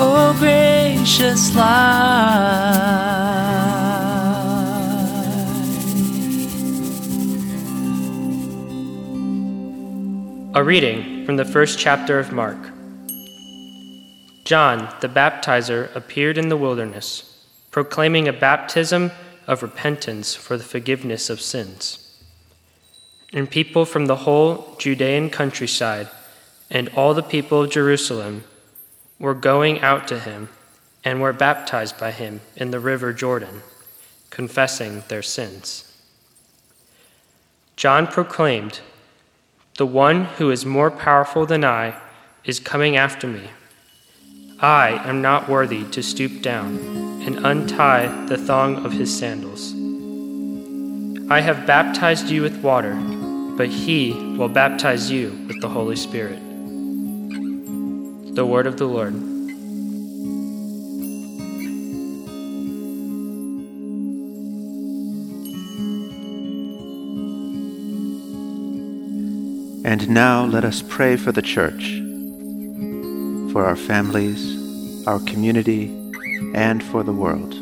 Oh, gracious light. A reading from the first chapter of Mark. John the baptizer appeared in the wilderness, proclaiming a baptism of repentance for the forgiveness of sins. And people from the whole Judean countryside and all the people of Jerusalem were going out to him and were baptized by him in the river Jordan, confessing their sins. John proclaimed, The one who is more powerful than I is coming after me. I am not worthy to stoop down and untie the thong of his sandals. I have baptized you with water, but he will baptize you with the Holy Spirit. The word of the Lord. And now let us pray for the church, for our families, our community, and for the world.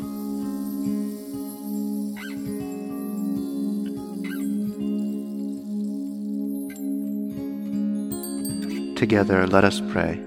Together let us pray.